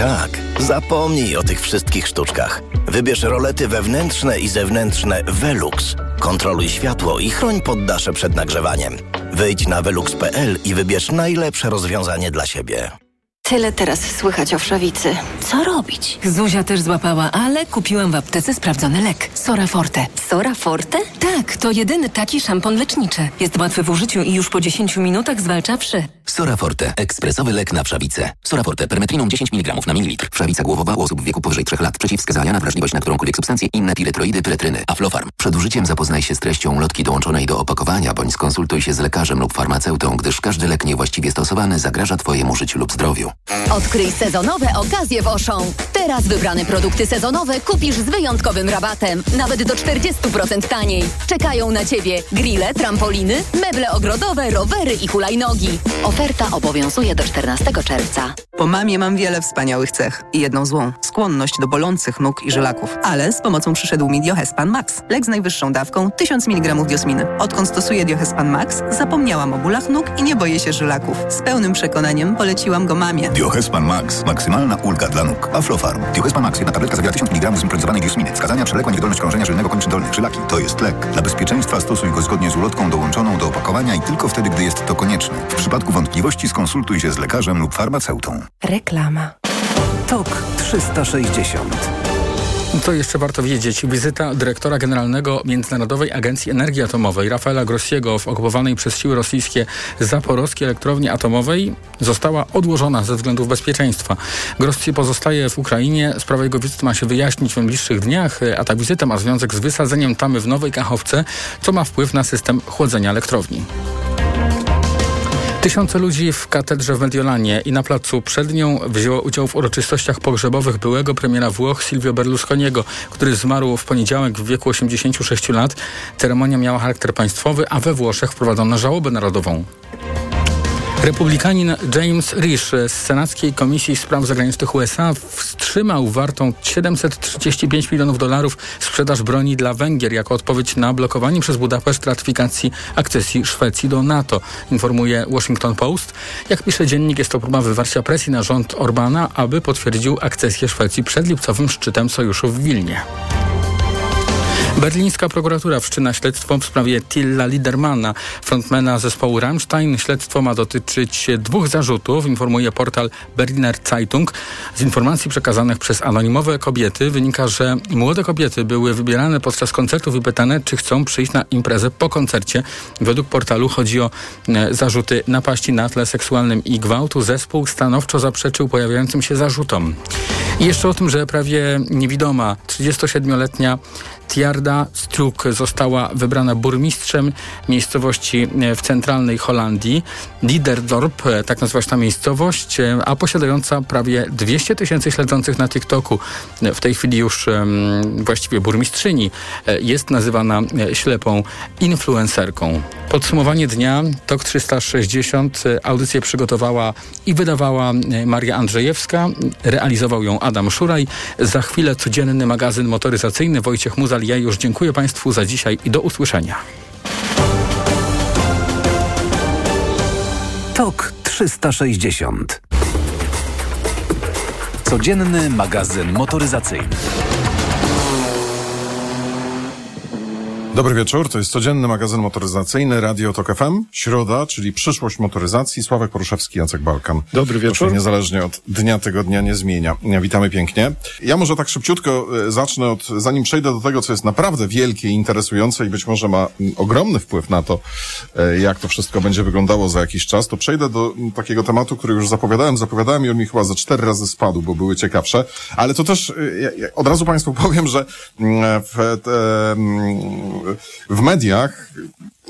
Tak, zapomnij o tych wszystkich sztuczkach. Wybierz rolety wewnętrzne i zewnętrzne Velux. Kontroluj światło i chroń poddasze przed nagrzewaniem. Wejdź na velux.pl i wybierz najlepsze rozwiązanie dla siebie. Tyle teraz słychać o wszawicy. Co robić? Zuzia też złapała, ale kupiłam w aptece sprawdzony lek. Sora Forte. Sora Forte? Tak, to jedyny taki szampon leczniczy. Jest łatwy w użyciu i już po 10 minutach zwalcza wszy. Sora Forte. Ekspresowy lek na wszawicę. Sora Forte. Permetriną 10 mg na mililitr. Wszawica głowowa u osób w wieku powyżej 3 lat. Przeciwwskazania na wrażliwość na którąkolwiek substancję. Inne piretroidy, pyretryny. Aflofarm. Przed użyciem zapoznaj się z treścią lotki dołączonej do opakowania, bądź skonsultuj się z lekarzem lub farmaceutą, gdyż każdy lek niewłaściwie stosowany zagraża Twojemu życiu lub zdrowiu. Odkryj sezonowe okazje w Auchan. Teraz wybrane produkty sezonowe kupisz z wyjątkowym rabatem. Nawet do 40% taniej. Czekają na Ciebie grille, trampoliny, meble ogrodowe, rowery i hulajnogi. Oferta obowiązuje do 14 czerwca. Po mamie mam wiele wspaniałych cech i jedną złą. Skłonność do bolących nóg i żylaków. Ale z pomocą przyszedł mi Diohespan Max. Lek z najwyższą dawką 1000 mg diosminy. Odkąd stosuję Diohespan Max, zapomniałam o bólach nóg i nie boję się żylaków. Z pełnym przekonaniem poleciłam go mamie. Diohespan Max. Maksymalna ulga dla nóg. Aflofarm. Diohespan Max. Jedna tabletka zawiera 1000 mg zimpronizowanej diosminy. Wskazania przewlekła niewydolność krążenia żylnego kończyn dolnych. Żylaki. To jest lek. Dla bezpieczeństwa stosuj go zgodnie z ulotką dołączoną do opakowania i tylko wtedy, gdy jest to konieczne. W przypadku wątpliwości skonsultuj się z lekarzem lub farmaceutą. Reklama. TOK 360 co jeszcze warto wiedzieć? Wizyta dyrektora generalnego Międzynarodowej Agencji Energii Atomowej Rafaela Grossiego w okupowanej przez siły rosyjskie zaporowskiej elektrowni atomowej została odłożona ze względów bezpieczeństwa. Grossi pozostaje w Ukrainie. Sprawa jego wizyty ma się wyjaśnić w najbliższych dniach, a ta wizyta ma związek z wysadzeniem tamy w Nowej Kachowce, co ma wpływ na system chłodzenia elektrowni. Tysiące ludzi w katedrze w Mediolanie i na placu przed nią wzięło udział w uroczystościach pogrzebowych byłego premiera Włoch Silvio Berlusconiego, który zmarł w poniedziałek w wieku 86 lat. Ceremonia miała charakter państwowy, a we Włoszech wprowadzono żałobę narodową. Republikanin James Risch z Senackiej Komisji Spraw Zagranicznych USA wstrzymał wartą 735 milionów dolarów sprzedaż broni dla Węgier jako odpowiedź na blokowanie przez Budapeszt ratyfikacji akcesji Szwecji do NATO, informuje Washington Post. Jak pisze dziennik, jest to próba wywarcia presji na rząd Orbana, aby potwierdził akcesję Szwecji przed lipcowym szczytem sojuszu w Wilnie. Berlińska prokuratura wszczyna śledztwo w sprawie Tilla Lidermana, frontmana zespołu Rammstein. Śledztwo ma dotyczyć dwóch zarzutów, informuje portal Berliner Zeitung. Z informacji przekazanych przez anonimowe kobiety wynika, że młode kobiety były wybierane podczas koncertów i pytane, czy chcą przyjść na imprezę po koncercie. Według portalu chodzi o e, zarzuty napaści na tle seksualnym i gwałtu. Zespół stanowczo zaprzeczył pojawiającym się zarzutom. I jeszcze o tym, że prawie niewidoma 37-letnia Tjarda Struk została wybrana burmistrzem miejscowości e, w centralnej Holandii. Liderdorp, e, tak nazywa się ta miejscowość, e, a posiadająca prawie 200 tysięcy śledzących na TikToku. W tej chwili już właściwie burmistrzyni jest nazywana ślepą influencerką. Podsumowanie dnia TOK 360. Audycję przygotowała i wydawała Maria Andrzejewska. Realizował ją Adam Szuraj. Za chwilę codzienny magazyn motoryzacyjny Wojciech Muzal ja już dziękuję Państwu za dzisiaj i do usłyszenia. TOK 360 Codzienny magazyn motoryzacyjny. Dobry wieczór, to jest codzienny magazyn motoryzacyjny Radio Tok FM. Środa, czyli przyszłość motoryzacji. Sławek Poruszewski, Jacek Balkan. Dobry wieczór. To niezależnie od dnia tygodnia nie zmienia. Witamy pięknie. Ja może tak szybciutko e, zacznę od, zanim przejdę do tego, co jest naprawdę wielkie i interesujące i być może ma ogromny wpływ na to, e, jak to wszystko będzie wyglądało za jakiś czas, to przejdę do takiego tematu, który już zapowiadałem. Zapowiadałem i on mi chyba za cztery razy spadł, bo były ciekawsze. Ale to też e, od razu Państwu powiem, że w, te, w mediach,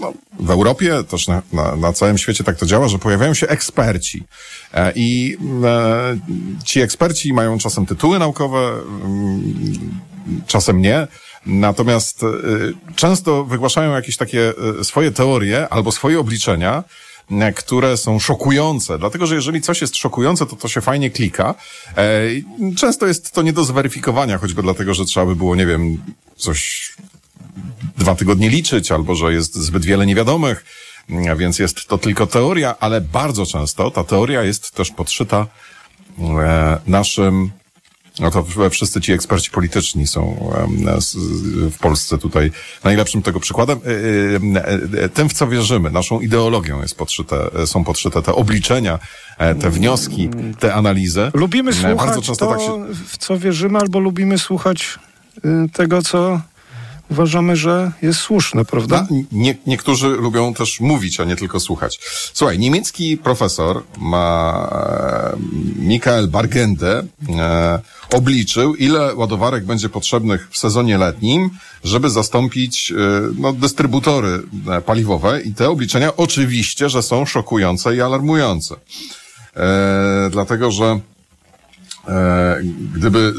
no, w Europie, też na, na, na, całym świecie tak to działa, że pojawiają się eksperci. E, I e, ci eksperci mają czasem tytuły naukowe, mm, czasem nie. Natomiast e, często wygłaszają jakieś takie swoje teorie albo swoje obliczenia, które są szokujące, dlatego że jeżeli coś jest szokujące, to to się fajnie klika. Często jest to nie do zweryfikowania, choćby dlatego, że trzeba by było, nie wiem, coś dwa tygodnie liczyć, albo że jest zbyt wiele niewiadomych, więc jest to tylko teoria, ale bardzo często ta teoria jest też podszyta e, naszym no to wszyscy ci eksperci polityczni są w Polsce tutaj najlepszym tego przykładem. Tym, w co wierzymy, naszą ideologią jest podszyte, są podszyte te obliczenia, te wnioski, te analizy. Lubimy słuchać Bardzo często to, tak się... w co wierzymy, albo lubimy słuchać y, tego, co uważamy, że jest słuszne, prawda? No, nie, niektórzy lubią też mówić, a nie tylko słuchać. Słuchaj, niemiecki profesor ma e, Michael Bargende e, obliczył, ile ładowarek będzie potrzebnych w sezonie letnim, żeby zastąpić e, no, dystrybutory e, paliwowe i te obliczenia oczywiście, że są szokujące i alarmujące. E, dlatego, że gdyby,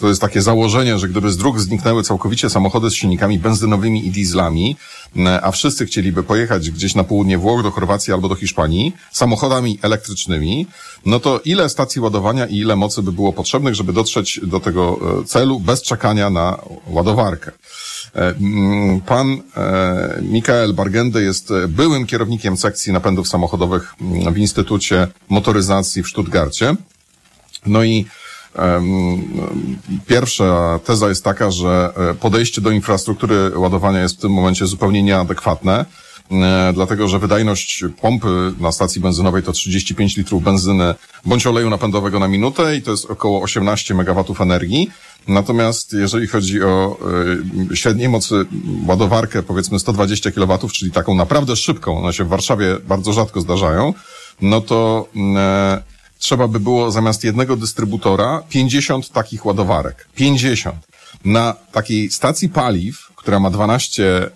to jest takie założenie, że gdyby z dróg zniknęły całkowicie samochody z silnikami benzynowymi i dieslami, e, a wszyscy chcieliby pojechać gdzieś na południe Włoch, do Chorwacji albo do Hiszpanii samochodami elektrycznymi, no to ile stacji ładowania i ile mocy by było potrzebnych, żeby dotrzeć do tego e, celu bez czekania na ładowarkę. Pan Mikael Bargende jest byłym kierownikiem sekcji napędów samochodowych w Instytucie Motoryzacji w Stuttgarcie. No i Pierwsza teza jest taka, że e, podejście do infrastruktury ładowania jest w tym momencie zupełnie nieadekwatne, e, dlatego że wydajność pompy na stacji benzynowej to 35 litrów benzyny bądź oleju napędowego na minutę i to jest około 18 MW energii. Natomiast jeżeli chodzi o e, średniej mocy ładowarkę, powiedzmy 120 kW, czyli taką naprawdę szybką, one się w Warszawie bardzo rzadko zdarzają, no to trzeba by było zamiast jednego dystrybutora 50 takich ładowarek. 50. Na takiej stacji paliw, która ma 12 e,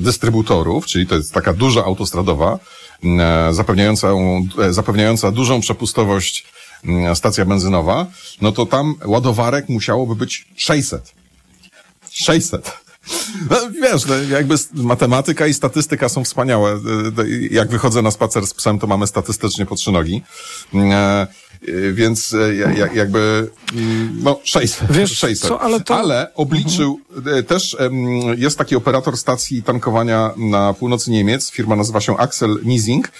dystrybutorów, czyli to jest taka duża autostradowa, e, zapewniająca, e, zapewniająca dużą przepustowość e, stacja benzynowa, no to tam ładowarek musiałoby być 600. 600. No, wiesz, no, jakby matematyka i statystyka są wspaniałe. E, e, jak wychodzę na spacer z psem, to mamy statystycznie po trzy nogi. E, więc jakby, mm, no, 600. Wiesz 600. Co, ale, to... ale obliczył, mhm. też jest taki operator stacji tankowania na północy Niemiec, firma nazywa się Axel Leasing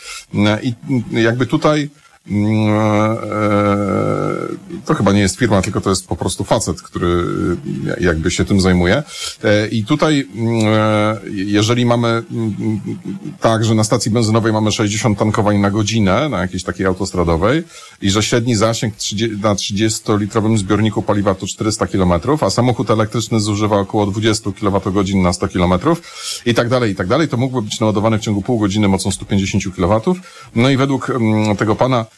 i jakby tutaj Mm, e, to chyba nie jest firma, tylko to jest po prostu facet, który jakby się tym zajmuje. E, I tutaj, mm, e, jeżeli mamy mm, tak, że na stacji benzynowej mamy 60 tankowań na godzinę, na jakiejś takiej autostradowej, i że średni zasięg na 30-litrowym zbiorniku paliwa to 400 km, a samochód elektryczny zużywa około 20 kWh na 100 km i tak dalej, i tak dalej, to mógłby być naładowany w ciągu pół godziny mocą 150 kW. No i według tego pana E,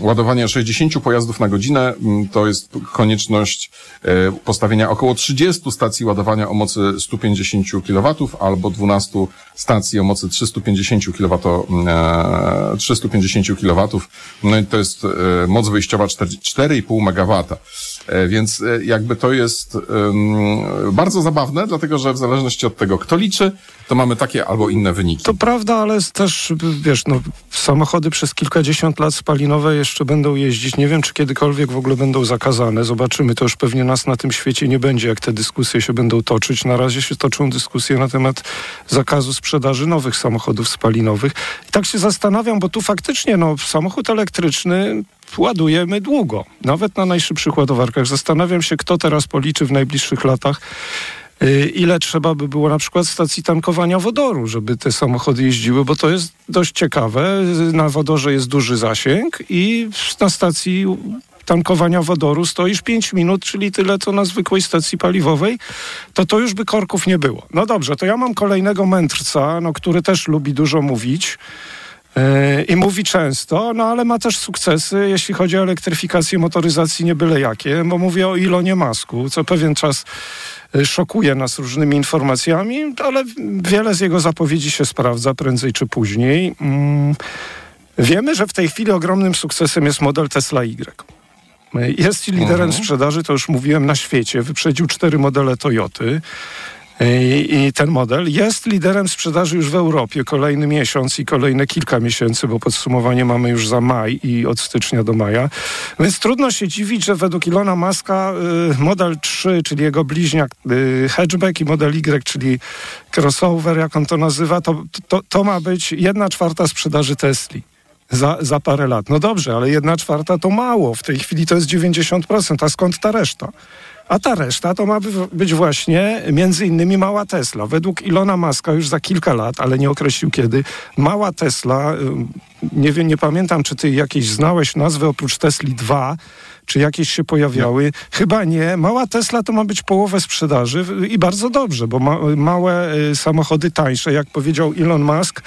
ładowania 60 pojazdów na godzinę mm, to jest konieczność e, postawienia około 30 stacji ładowania o mocy 150 kW albo 12 stacji o mocy 350 kW, 350 kW. No i to jest e, moc wyjściowa 4,5 MW. Więc jakby to jest bardzo zabawne, dlatego że w zależności od tego, kto liczy, to mamy takie albo inne wyniki. To prawda, ale też, wiesz, no, samochody przez kilkadziesiąt lat spalinowe jeszcze będą jeździć. Nie wiem, czy kiedykolwiek w ogóle będą zakazane. Zobaczymy. To już pewnie nas na tym świecie nie będzie, jak te dyskusje się będą toczyć. Na razie się toczą dyskusje na temat zakazu sprzedaży nowych samochodów spalinowych. I tak się zastanawiam, bo tu faktycznie, no, samochód elektryczny ładujemy długo, nawet na najszybszych ładowarkach. Zastanawiam się, kto teraz policzy w najbliższych latach ile trzeba by było na przykład stacji tankowania wodoru, żeby te samochody jeździły, bo to jest dość ciekawe. Na wodorze jest duży zasięg i na stacji tankowania wodoru stoisz 5 minut, czyli tyle co na zwykłej stacji paliwowej, to to już by korków nie było. No dobrze, to ja mam kolejnego mędrca, no, który też lubi dużo mówić. Y, I mówi często, no ale ma też sukcesy, jeśli chodzi o elektryfikację motoryzacji, nie byle jakie, bo mówię o Ilonie Masku, co pewien czas Y, szokuje nas różnymi informacjami, ale wiele z jego zapowiedzi się sprawdza prędzej czy później. Mm, wiemy, że w tej chwili ogromnym sukcesem jest model Tesla Y. Jest liderem mhm. sprzedaży, to już mówiłem, na świecie. Wyprzedził cztery modele Toyoty. I, ten model jest liderem sprzedaży już w Europie kolejny miesiąc i kolejne kilka miesięcy, bo podsumowanie mamy już za maj i od stycznia do maja. Więc trudno się dziwić, że według Ilona Maska y, model 3, czyli jego bliźniak y, hatchback i model Y, czyli crossover, jak on to nazywa, to, to, to ma być jedna czwarta sprzedaży Tesli. za, za parę lat. No dobrze, ale jedna czwarta to mało. W tej chwili to jest 90%. A skąd ta reszta? A ta reszta to ma by- być właśnie między innymi mała Tesla. Według Ilona Maska już za kilka lat, ale nie określił kiedy, mała Tesla, nie wiem, nie pamiętam, czy ty jakieś znałeś nazwy oprócz Tesli 2, czy jakieś się pojawiały? Chyba nie. Mała Tesla to ma być połowę sprzedaży i bardzo dobrze, bo ma, małe y, samochody tańsze, jak powiedział Elon Musk,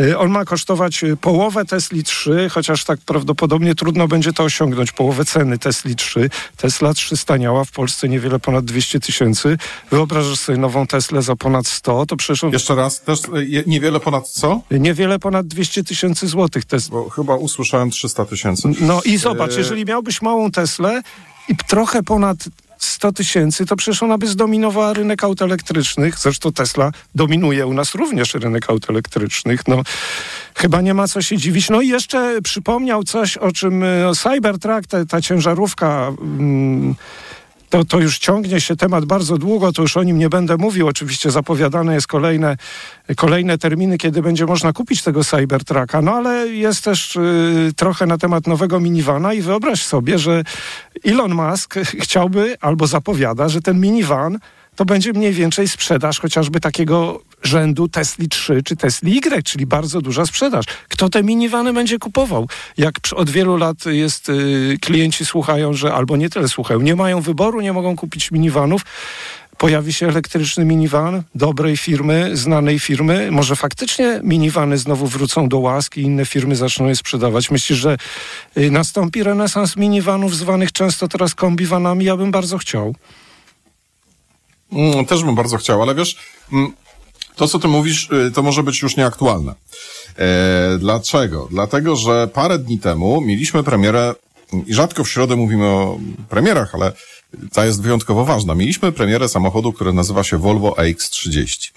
y, on ma kosztować y, połowę Tesli 3, chociaż tak prawdopodobnie trudno będzie to osiągnąć, połowę ceny Tesli 3. Tesla 3 staniała w Polsce niewiele ponad 200 tysięcy. Wyobrażasz sobie nową Teslę za ponad 100, to przecież Jeszcze raz, też niewiele ponad co? niewiele ponad 200 tysięcy złotych. Tes- Bo chyba usłyszałem 300 tysięcy. No i zobacz, jeżeli miałbyś małą Teslę i trochę ponad 100 tysięcy, to przecież ona by zdominowała rynek aut elektrycznych. Zresztą Tesla dominuje u nas również rynek aut elektrycznych. No, chyba nie ma co się dziwić. No i jeszcze przypomniał coś, o czym y, Cybertruck, ta, ta ciężarówka... Mm, to, to już ciągnie się temat bardzo długo, to już o nim nie będę mówił. Oczywiście zapowiadane jest kolejne, kolejne terminy, kiedy będzie można kupić tego Cybertrucka, no ale jest też y, trochę na temat nowego minivana i wyobraź sobie, że Elon Musk chciałby albo zapowiada, że ten minivan to będzie mniej więcej sprzedaż chociażby takiego rzędu Tesli 3 czy Tesli Y, czyli bardzo duża sprzedaż. Kto te minivany będzie kupował? Jak od wielu lat jest, y, klienci słuchają, że albo nie tyle słuchają, nie mają wyboru, nie mogą kupić minivanów, pojawi się elektryczny minivan dobrej firmy, znanej firmy. Może faktycznie minivany znowu wrócą do łask i inne firmy zaczną je sprzedawać. Myślisz, że y, nastąpi renesans minivanów zwanych często teraz kombiwanami? Ja bym bardzo chciał. Mm, też bym bardzo chciał, ale wiesz, mm, to co ty mówisz, y, to może być już nieaktualne. E, dlaczego? Dlatego, że parę dni temu mieliśmy premierę, i rzadko w środę mówimy o premierach, ale ta jest wyjątkowo ważna. Mieliśmy premierę samochodu, który nazywa się Volvo AX30.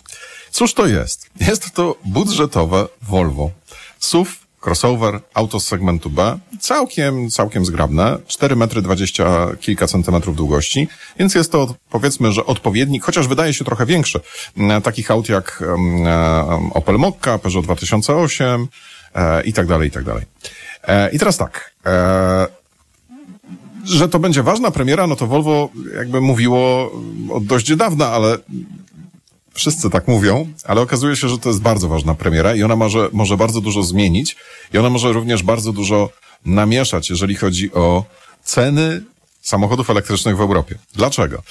Cóż to jest? Jest to budżetowe Volvo. SUV, crossover, auto z segmentu B. Całkiem, całkiem zgrabne. 4 metry 20 kilka centymetrów długości. Więc jest to, powiedzmy, że odpowiednik, chociaż wydaje się trochę większy, m, takich aut jak em, Opel Mokka, Peugeot 2008 e, i tak dalej, i tak dalej. E, I teraz tak. E, że to będzie ważna premiera, no to Volvo jakby mówiło od dość dawna, ale wszyscy tak mówią, ale okazuje się, że to jest bardzo ważna premiera i ona może, może bardzo dużo zmienić i ona może również bardzo dużo namieszać, jeżeli chodzi o ceny samochodów elektrycznych w Europie. Dlaczego?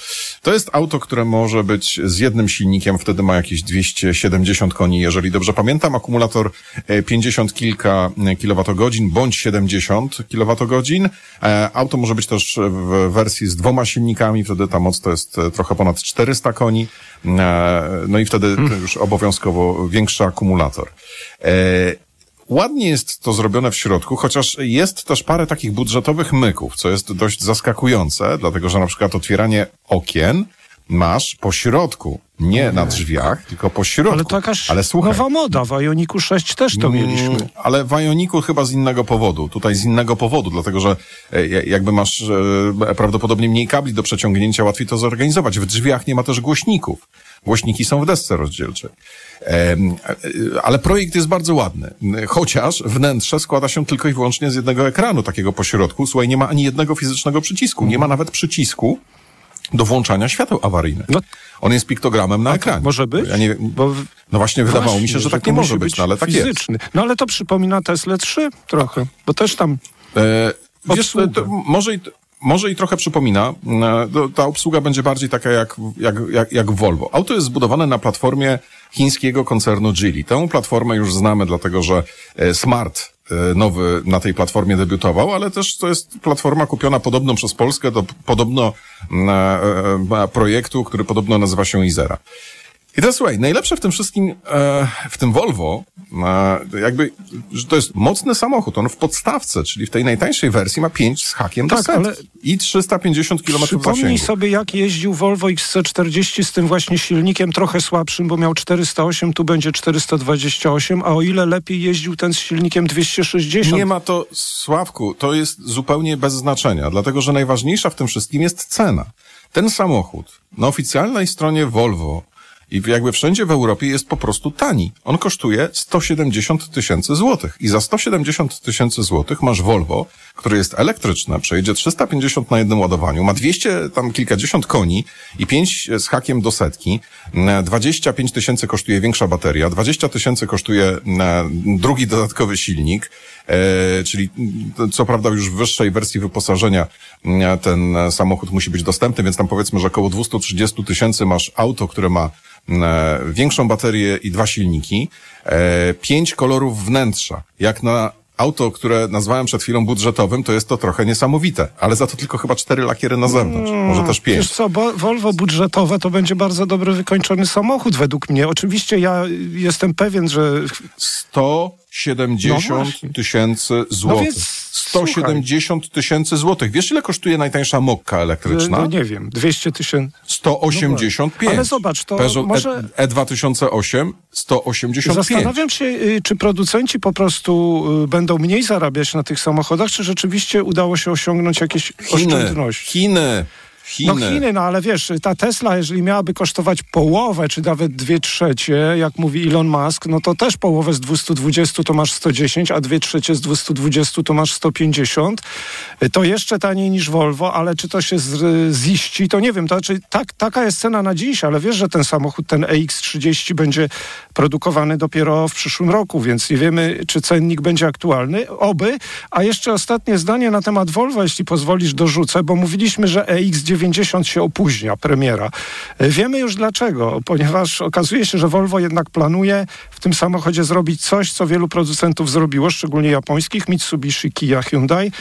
To jest auto, które może być z jednym silnikiem, wtedy ma jakieś 270 koni, jeżeli dobrze pamiętam, akumulator e, 50 kilka e, kilowatogodzin bądź 70 kilowatogodzin. E, Auto może być też w wersji z dwoma silnikami, wtedy ta moc to jest e, trochę ponad 400 koni, E, no i wtedy to już obowiązkowo większy akumulator. Ładnie jest to zrobione w środku, chociaż jest też parę takich budżetowych myków, co jest dość zaskakujące, dlatego że na przykład otwieranie okien masz po środku, nie na drzwiach, tylko po środku. Ale to jakaś Ale słuchaj, nowa moda. W Ioniku 6 też to mieliśmy. Mm, Ale w Ioniku chyba z innego powodu. Tutaj z innego powodu, dlatego że e, jakby masz e, prawdopodobnie mniej kabli do przeciągnięcia, łatwiej to zorganizować. W drzwiach nie ma też głośników. Głośniki są w desce rozdzielczej. E, Ale projekt jest bardzo ładny. Chociaż wnętrze składa się tylko i wyłącznie z jednego ekranu, takiego pośrodku. Słuchaj, nie ma ani jednego fizycznego przycisku. Nie ma nawet przycisku do włączania świateł awaryjnych. No. On jest piktogramem na ekranie. Może być? Ja nie Bo w- no właśnie wydawało mi się, że tak nie może być, no ale tak jest. fizyczny. No ale to przypomina Tesla 3 trochę, bo też tam E, wiesz, Obsługa. to, może, i, może i trochę przypomina. E, to, ta obsługa będzie bardziej taka jak, jak, jak, jak Volvo. Auto jest zbudowane na platformie chińskiego koncernu Geely. Tę platformę już znamy, dlatego że e, Smart e, nowy na tej platformie debiutował, ale też to jest platforma kupiona podobno przez Polskę do podobno mm, e, e, projektu, który podobno nazywa się Izera. I teraz słuchaj, najlepsze w tym wszystkim, e, w tym Volvo, e, jakby, że to jest mocny samochód. On w podstawce, czyli w tej najtańszej wersji ma 5 z hakiem do Tak, setki. ale- I 350 km Przypomnij zasięgu. sobie, jak jeździł Volvo XC40 z tym właśnie silnikiem trochę słabszym, bo miał 408, tu będzie 428, a o ile lepiej jeździł ten z silnikiem 260. Nie ma to, Sławku, to jest zupełnie bez znaczenia, dlatego że najważniejsza w tym wszystkim jest cena. Ten samochód na oficjalnej stronie Volvo i jakby wszędzie w Europie jest po prostu tani. On kosztuje 170 tysięcy złotych i za 170 tysięcy złotych masz Volvo, które jest elektryczne, przejedzie 350 na jednym ładowaniu, ma 200, tam kilkadziesiąt koni i 5 z hakiem do setki, 25 tysięcy kosztuje większa bateria, 20 tysięcy kosztuje e, drugi dodatkowy silnik, e, czyli mm, co prawda już w wyższej wersji wyposażenia e, ten samochód musi być dostępny, więc tam powiedzmy, że około 230 tysięcy masz auto, które ma e, większą baterię i dwa silniki, e, pięć kolorów wnętrza. Jak na auto, które nazwałem przed chwilą budżetowym, to jest to trochę niesamowite, ale za to tylko chyba cztery lakiery na zewnątrz, może też pięć. Wiesz co, bo Volvo budżetowe to będzie bardzo dobry wykończony samochód według mnie. Oczywiście ja jestem pewien, że 170 No tysięcy złotych. więc 170 tysięcy złotych. Wiesz, ile kosztuje najtańsza mokka elektryczna? no nie wiem, 200 tysięcy. 185. Ale zobacz, to Peugeot może- E, E2008 185. Zastanawiam się, y, czy producenci po prostu y, będą mniej zarabiać na tych samochodach, czy rzeczywiście udało się osiągnąć jakieś Chiny, oszczędności. Chiny, Chiny. No Chiny, no ale wiesz, ta Tesla, jeżeli miałaby kosztować połowę, czy nawet dwie trzecie, jak mówi Elon Musk, no to też połowę z 220 to masz 110, a dwie trzecie z 220 to masz 150. To jeszcze taniej niż Volvo, ale czy to się z- ziści, to nie wiem. To znaczy, tak, taka jest cena na dziś, ale wiesz, że ten samochód, ten EX30 będzie produkowany dopiero w przyszłym roku, więc nie wiemy, czy cennik będzie aktualny. Oby. A jeszcze ostatnie zdanie na temat Volvo, jeśli pozwolisz, dorzucę, bo mówiliśmy, że EX90 się opóźnia, premiera. E, Wiemy już dlaczego, ponieważ okazuje się, że Volvo jednak planuje w tym samochodzie zrobić coś, co wielu producentów zrobiło, szczególnie japońskich, Mitsubishi, Kia, Hyundai,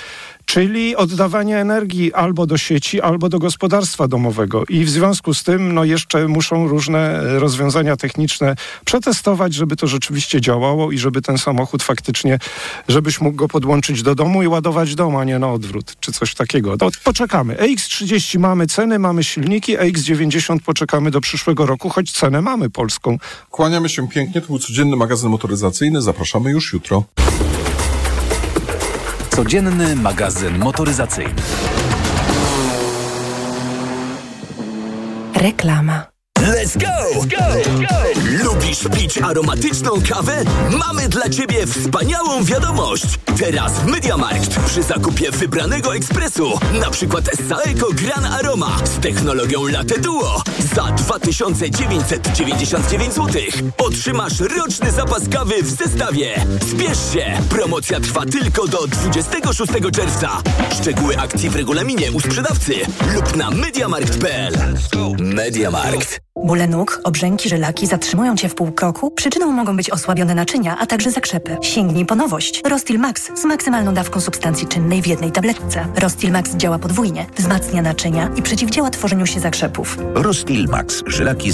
czyli oddawanie energii albo do sieci, albo do gospodarstwa domowego. I w związku z tym no, jeszcze muszą różne e, rozwiązania techniczne przetestować, żeby to rzeczywiście działało i żeby ten samochód faktycznie, żebyś mógł go podłączyć do domu i ładować dom, a nie na odwrót, czy coś takiego. No, poczekamy. EX30 mamy ceny, mamy silniki, EX90 poczekamy do przyszłego roku, choć cenę mamy polską. Kłaniamy się pięknie. To był codzienny magazyn motoryzacyjny. Zapraszamy już jutro. Codzienny magazyn motoryzacyjny. Reklama. Let's go! Lubisz pić aromatyczną kawę? Mamy dla Ciebie wspaniałą wiadomość! Teraz w Mediamarkt przy zakupie wybranego ekspresu, na przykład Saeco Gran Aroma z technologią Latte Duo za 2999 zł otrzymasz roczny zapas kawy w zestawie. Spiesz się! Promocja trwa tylko do 26 czerwca. Szczegóły akcji w regulaminie u sprzedawcy lub na mediamarkt.pl. Mediamarkt. Bóle nóg, obrzęki, żylaki zatrzymują cię w pół kroku? Przyczyną mogą być osłabione naczynia, a także zakrzepy. Sięgnij po nowość. Rostil Max z maksymalną dawką substancji czynnej w jednej tabletce. Rostil Max działa podwójnie, wzmacnia naczynia i przeciwdziała tworzeniu się zakrzepów. Rostil Max. Żylaki z